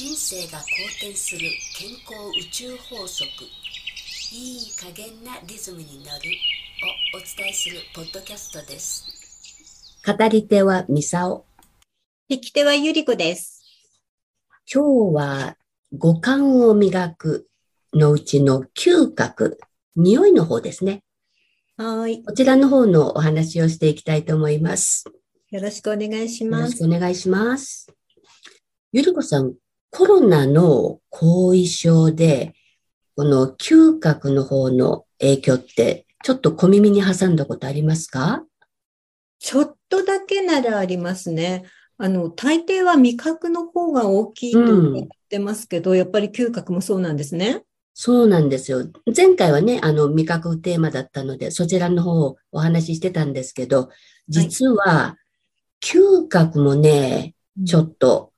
人生が好転する健康宇宙法則いい加減なリズムに乗るをお伝えするポッドキャストです語り手はミサオ。引き手はゆりこです。今日は五感を磨くのうちの嗅覚、匂いの方ですね。はーい。こちらの方のお話をしていきたいと思います。よろしくお願いしよろします。くお願いします。ゆりこさん、コロナの後遺症で、この嗅覚の方の影響って、ちょっと小耳に挟んだことありますか？ちょっとだけならありますね。あの、大抵は味覚の方が大きいと言ってますけど、やっぱり嗅覚もそうなんですね。そうなんですよ。前回はね、あの、味覚テーマだったので、そちらの方をお話ししてたんですけど、実は、嗅覚もね、ちょっと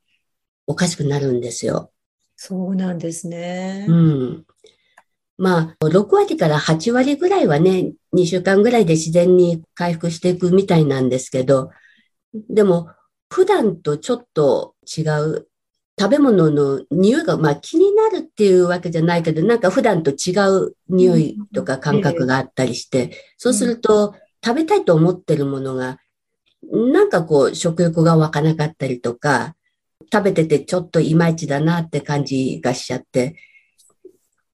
おかしくなるんですよ。そうなんですね。うん。まあ、6割から8割ぐらいはね、2週間ぐらいで自然に回復していくみたいなんですけど、でも、普段とちょっと違う食べ物の匂いが、まあ気になるっていうわけじゃないけど、なんか普段と違う匂いとか感覚があったりして、そうすると食べたいと思ってるものが、なんかこう食欲が湧かなかったりとか、食べててちょっといまいちだなって感じがしちゃって、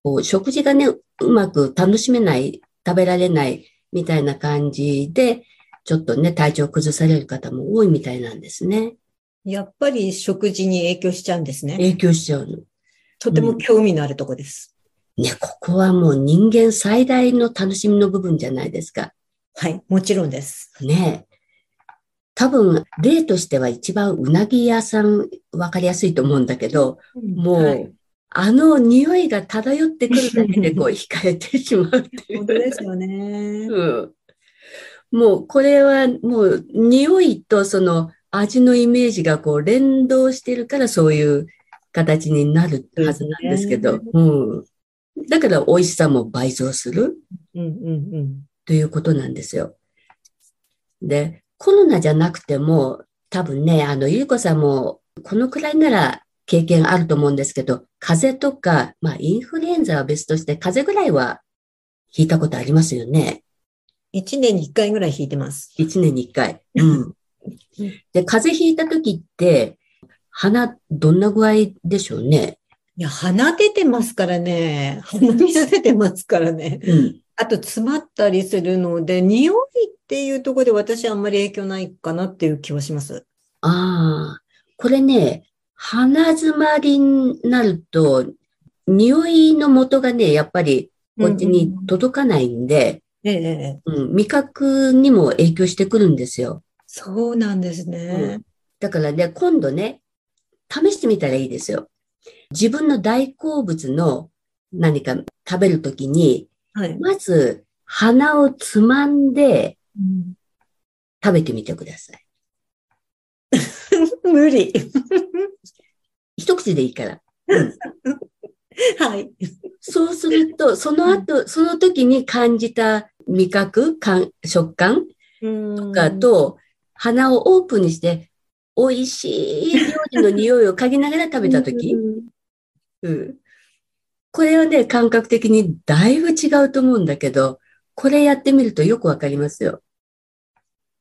こう食事がね、うまく楽しめない、食べられないみたいな感じで、ちょっとね、体調崩される方も多いみたいなんですね。やっぱり食事に影響しちゃうんですね。影響しちゃうの。とても興味のあるとこです。ね、ここはもう人間最大の楽しみの部分じゃないですか。はい、もちろんです。ね。多分、例としては一番うなぎ屋さんわかりやすいと思うんだけど、もう、はいあの匂いが漂ってくるだけでこう 控えてしまうっていう。本当ですよね。うん。もうこれはもう匂いとその味のイメージがこう連動してるからそういう形になるはずなんですけど、うん。だから美味しさも倍増するうんうんうん。ということなんですよ。で、コロナじゃなくても多分ね、あの、ゆうこさんもこのくらいなら経験あると思うんですけど、風邪とか、まあインフルエンザは別として風邪ぐらいは引いたことありますよね？一年に一回ぐらい引いてます。一年に一回。うん。で、風邪ひいた時って、鼻、どんな具合でしょうね？いや、鼻出てますからね。鼻水出てますからね。うん。あと、詰まったりするので、匂いっていうところで私はあんまり影響ないかなっていう気はします。ああ、これね、鼻詰まりになると、匂いの元がね、やっぱりこっちに届かないんで、うん、味覚にも影響してくるんですよ。そうなんですね。だからね、今度ね、試してみたらいいですよ。自分の大好物の何か食べるときに、はい。まず鼻をつまんで食べてみてください。無理。一口でいいから。はい。そうすると、その後、その時に感じた味覚、感食感とかと、鼻をオープンにして、美味しい料理の匂いを嗅ぎながら食べた時、うん、これはね、感覚的にだいぶ違うと思うんだけど、これやってみるとよくわかりますよ。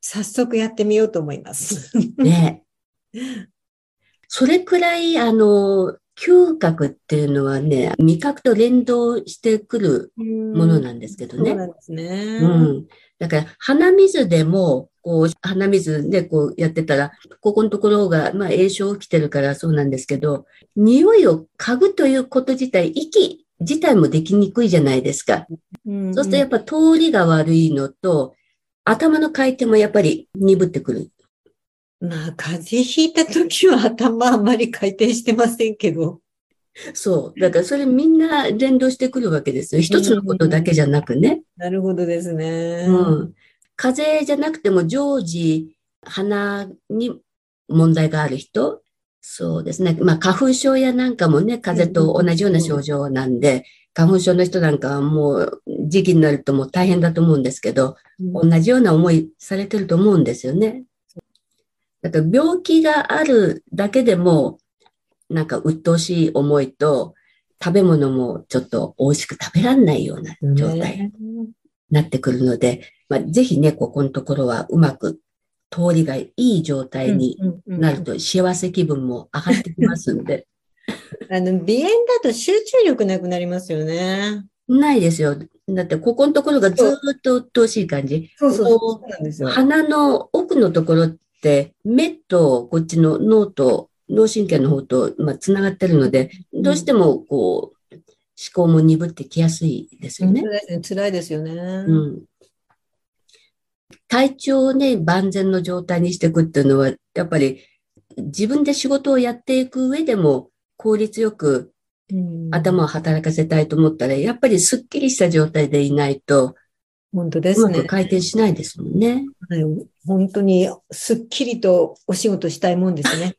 早速やってみようと思います。ね。それくらい、あの、嗅覚っていうのはね、味覚と連動してくるものなんですけどね。そうなんですね。うん。だから、鼻水でも、こう、鼻水でこうやってたら、ここのところが、まあ、炎症起きてるからそうなんですけど、匂いを嗅ぐということ自体、息自体もできにくいじゃないですか。うんそうするとやっぱ通りが悪いのと、頭の回転もやっぱり鈍ってくる。まあ、風邪ひいた時は頭あんまり回転してませんけど。そう。だからそれみんな連動してくるわけですよ。一つのことだけじゃなくね。なるほどですね。うん。風邪じゃなくても常時鼻に問題がある人、そうですね。まあ花粉症やなんかもね、風邪と同じような症状なんで、花粉症の人なんかはもう時期になるともう大変だと思うんですけど、うん同じような思いされてると思うんですよね。だから病気があるだけでも、なんか鬱陶しい思いと、食べ物もちょっと美味しく食べられないような状態になってくるので、まあ、ぜひね、ここのところはうまく通りがいい状態になると幸せ気分も上がってきますんで。あの、鼻炎だと集中力なくなりますよね。ないですよ。だって、ここのところがずっと鬱陶しい感じ。そうそうそうなんですよ。鼻の奥のところって、目とこっちの脳と脳神経の方と、まあ、つながってるので、どうしてもこう、思考も鈍ってきやすいですよね。辛いですね辛いですよね。うん。体調をね、万全の状態にしていくっていうのは、やっぱり自分で仕事をやっていく上でも効率よくうん頭を働かせたいと思ったら、やっぱりスッキリした状態でいないと、本当ですねうまく。回転しないですもんね。はい本当にすっきりとお仕事したいもんですね。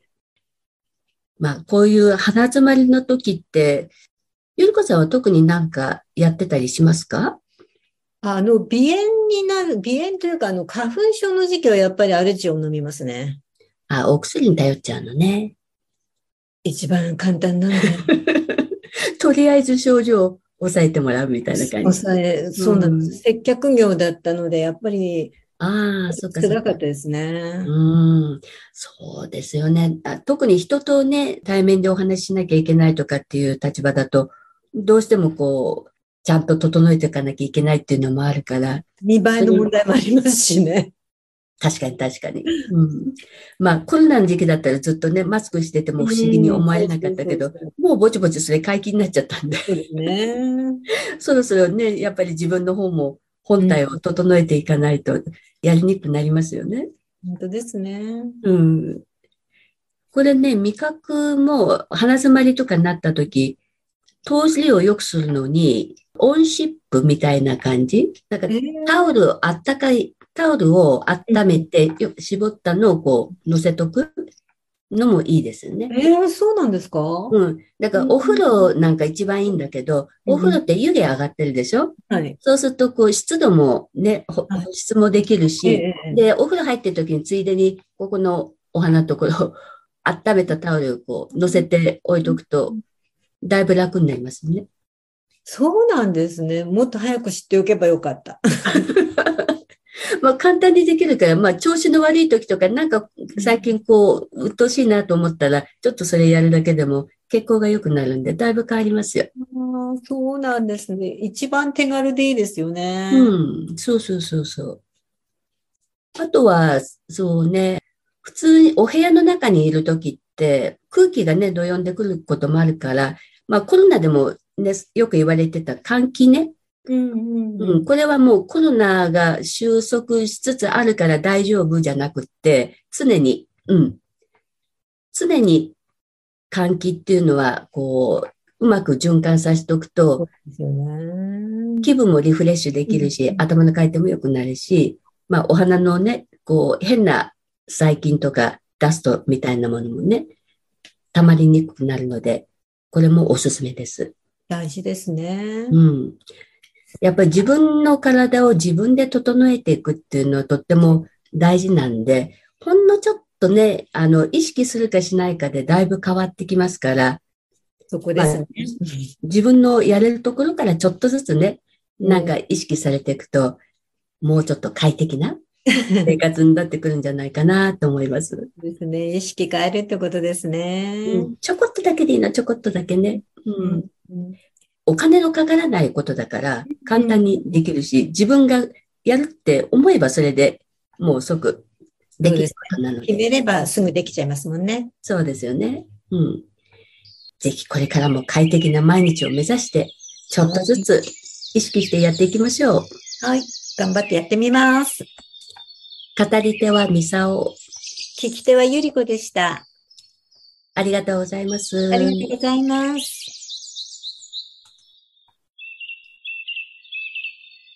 まあ、こういう鼻詰まりの時って、ゆりこさんは特になんかやってたりしますか？あの、鼻炎になる、鼻炎というか、あの、花粉症の時期はやっぱりアルチを飲みますね。あ、お薬に頼っちゃうのね。一番簡単なんで。とりあえず症状を抑えてもらうみたいな感じ。抑えそうなんです。接客業だったので、やっぱりああ、そっかそっか辛かった。ですね。うん、そうですよねあ。特に人とね、対面でお話ししなきゃいけないとかっていう立場だと、どうしてもこう、ちゃんと整えていかなきゃいけないっていうのもあるから、見栄えの問題もありますしね。確かに確かに。うん、まあ、コロナの時期だったらずっとね、マスクしてても不思議に思われなかったけどもうぼちぼちそれ解禁になっちゃったんで、そうですね。そろそろね、やっぱり自分の方も本体を整えていかないとやりにくくなりますよね。本当ですね。うん。これね、味覚も鼻詰まりとかになった時、通りを良くするのに、オンシップみたいな感じ？なんかえータオル、あったかい、タオルを温めて、よ絞ったのをこう乗せとく？のもいいですよね。えーそうなんですか？うん。だからお風呂なんか一番いいんだけど、うんお風呂って湯気上がってるでしょ？はい。そうするとこう湿度もね、保湿もできるし、ええで、お風呂入ってる時についでに、ここのお花のところを、温めたタオルをこう乗せて置いとくと、だいぶ楽になりますね。そうなんですね。もっと早く知っておけばよかった。まあ簡単にできるから、まあ調子の悪い時とか、なんか最近こう、鬱陶しいなと思ったら、ちょっとそれやるだけでも血行が良くなるんで、だいぶ変わりますよ。そうなんですね。一番手軽でいいですよね。うん、そうそうそうそう。あとは、そうね、普通にお部屋の中にいるときって空気がね、どよんでくることもあるから、まあコロナでもね、よく言われてた換気ね、うんうんうん、これはもうコロナが収束しつつあるから大丈夫じゃなくって、常に、うん、常に換気っていうのは、こう、うまく循環させておくと。気分もリフレッシュできるしう、ん頭の回転も良くなるし、まあ、お花のね、こう、変な細菌とかダストみたいなものもね、溜まりにくくなるので、これもおすすめです。大事ですね。うん。やっぱり自分の体を自分で整えていくっていうのはとっても大事なんで、ほんのちょっとね、あの、意識するかしないかでだいぶ変わってきますから、そこですね。自分のやれるところからちょっとずつね、なんか意識されていくと、もうちょっと快適な 生活になってくるんじゃないかなと思います。ですね。意識変えるってことですね。うんちょこっとだけでいいの、ちょこっとだけね。ううんんうんお金のかからないことだから簡単にできるし、自分がやるって思えばそれでもう即できることなの決で。めればすぐできちゃいますもんね。そうですよね。うん。ぜひこれからも快適な毎日を目指して、ちょっとずつ意識してやっていきましょう。はい。頑張ってやってみます。語り手はミサオ。聞き手はゆりこでした。ありがとうございます。ありがとうございます。